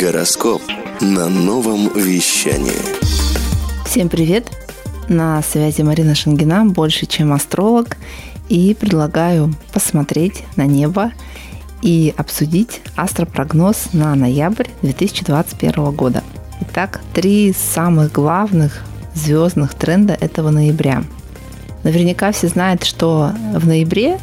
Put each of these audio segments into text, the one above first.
Гороскоп на новом вещании. Всем привет! На связи Марина Шангина, больше чем астролог, и предлагаю посмотреть на небо и обсудить астропрогноз на ноябрь 2021 года. Итак, три самых главных звездных тренда этого ноября. Наверняка все знают, что в ноябре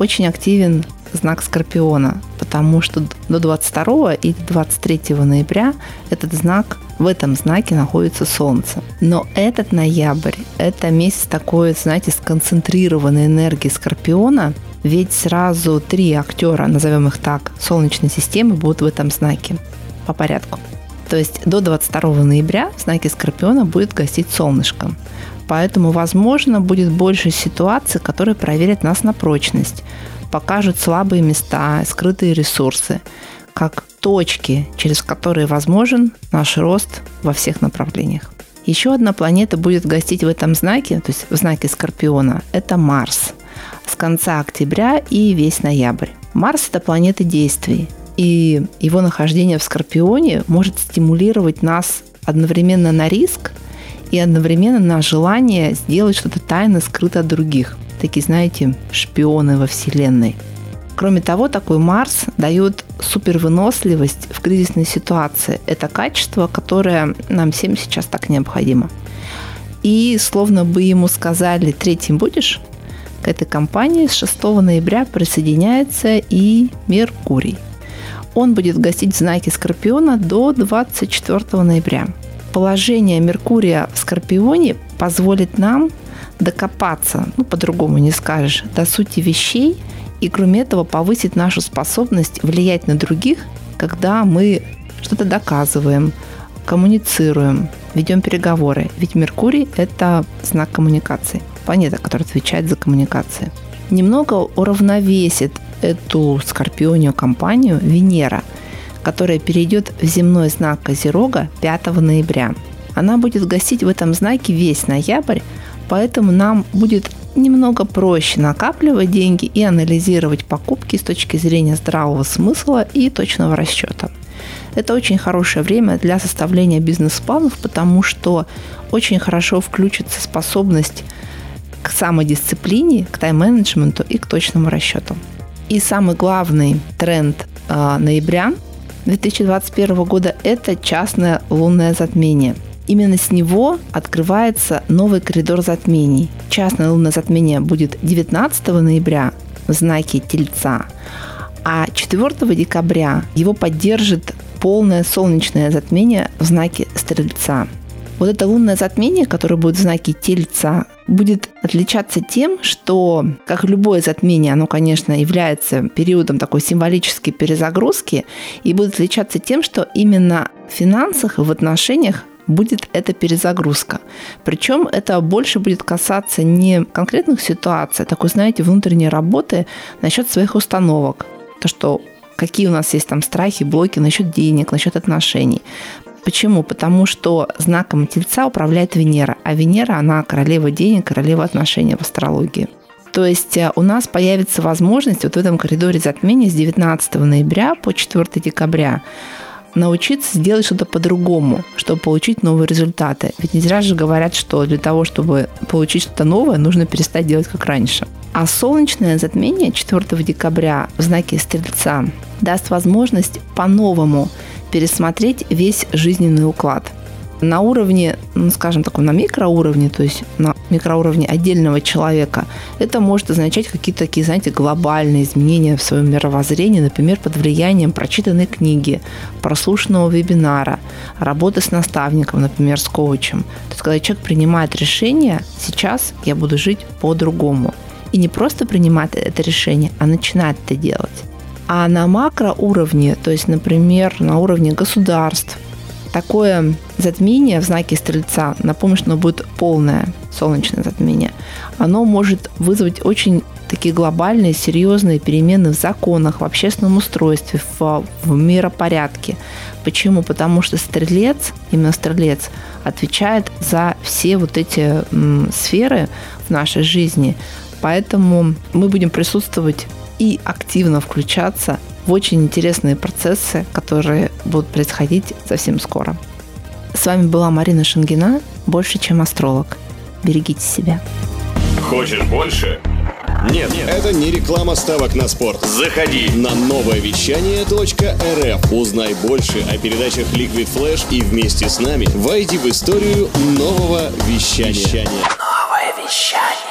очень активен знак Скорпиона, потому что до 22 и 23 ноября этот знак в этом знаке находится Солнце. Но этот ноябрь – это месяц такой, знаете, сконцентрированной энергии Скорпиона, ведь сразу три актера, назовем их так, Солнечной системы будут в этом знаке по порядку. То есть до 22 ноября в знаке Скорпиона будет гостить солнышко. Поэтому, возможно, будет больше ситуаций, которые проверят нас на прочность покажут слабые места, скрытые ресурсы, как точки, через которые возможен наш рост во всех направлениях. Еще одна планета будет гостить в этом знаке, то есть в знаке Скорпиона, это Марс с конца октября и весь ноябрь. Марс – это планета действий, и его нахождение в Скорпионе может стимулировать нас одновременно на риск и одновременно на желание сделать что-то тайно скрыто от других – такие, знаете, шпионы во Вселенной. Кроме того, такой Марс дает супервыносливость в кризисной ситуации. Это качество, которое нам всем сейчас так необходимо. И словно бы ему сказали, третьим будешь, к этой компании с 6 ноября присоединяется и Меркурий. Он будет гостить в знаке Скорпиона до 24 ноября. Положение Меркурия в Скорпионе позволит нам докопаться, ну по-другому не скажешь, до сути вещей и кроме этого повысить нашу способность влиять на других, когда мы что-то доказываем, коммуницируем, ведем переговоры. Ведь Меркурий – это знак коммуникации, планета, которая отвечает за коммуникации. Немного уравновесит эту скорпионию компанию Венера, которая перейдет в земной знак Козерога 5 ноября. Она будет гостить в этом знаке весь ноябрь, Поэтому нам будет немного проще накапливать деньги и анализировать покупки с точки зрения здравого смысла и точного расчета. Это очень хорошее время для составления бизнес-планов, потому что очень хорошо включится способность к самодисциплине, к тайм-менеджменту и к точному расчету. И самый главный тренд э, ноября 2021 года – это частное лунное затмение – Именно с него открывается новый коридор затмений. Частное лунное затмение будет 19 ноября в знаке Тельца, а 4 декабря его поддержит полное солнечное затмение в знаке Стрельца. Вот это лунное затмение, которое будет в знаке Тельца, будет отличаться тем, что, как любое затмение, оно, конечно, является периодом такой символической перезагрузки, и будет отличаться тем, что именно в финансах и в отношениях будет эта перезагрузка. Причем это больше будет касаться не конкретных ситуаций, а такой, знаете, внутренней работы насчет своих установок. То, что какие у нас есть там страхи, блоки насчет денег, насчет отношений. Почему? Потому что знаком Тельца управляет Венера, а Венера, она королева денег, королева отношений в астрологии. То есть э, у нас появится возможность вот в этом коридоре затмения с 19 ноября по 4 декабря научиться сделать что-то по-другому, чтобы получить новые результаты. Ведь не зря же говорят, что для того, чтобы получить что-то новое, нужно перестать делать как раньше. А солнечное затмение 4 декабря в знаке Стрельца даст возможность по-новому пересмотреть весь жизненный уклад – на уровне, ну, скажем так, на микроуровне, то есть на микроуровне отдельного человека, это может означать какие-то такие, знаете, глобальные изменения в своем мировоззрении, например, под влиянием прочитанной книги, прослушанного вебинара, работы с наставником, например, с коучем. То есть, когда человек принимает решение, сейчас я буду жить по-другому. И не просто принимает это решение, а начинает это делать. А на макроуровне, то есть, например, на уровне государств, такое затмение в знаке Стрельца, напомню, что оно будет полное солнечное затмение, оно может вызвать очень такие глобальные, серьезные перемены в законах, в общественном устройстве, в, в миропорядке. Почему? Потому что стрелец, именно стрелец, отвечает за все вот эти м, сферы в нашей жизни. Поэтому мы будем присутствовать и активно включаться в очень интересные процессы, которые будут происходить совсем скоро. С вами была Марина Шангина, больше, чем астролог. Берегите себя. Хочешь больше? Нет, нет. Это не реклама ставок на спорт. Заходи. На новое вещание .рф. Узнай больше о передачах Liquid Flash и вместе с нами войди в историю нового вещания. Новое вещание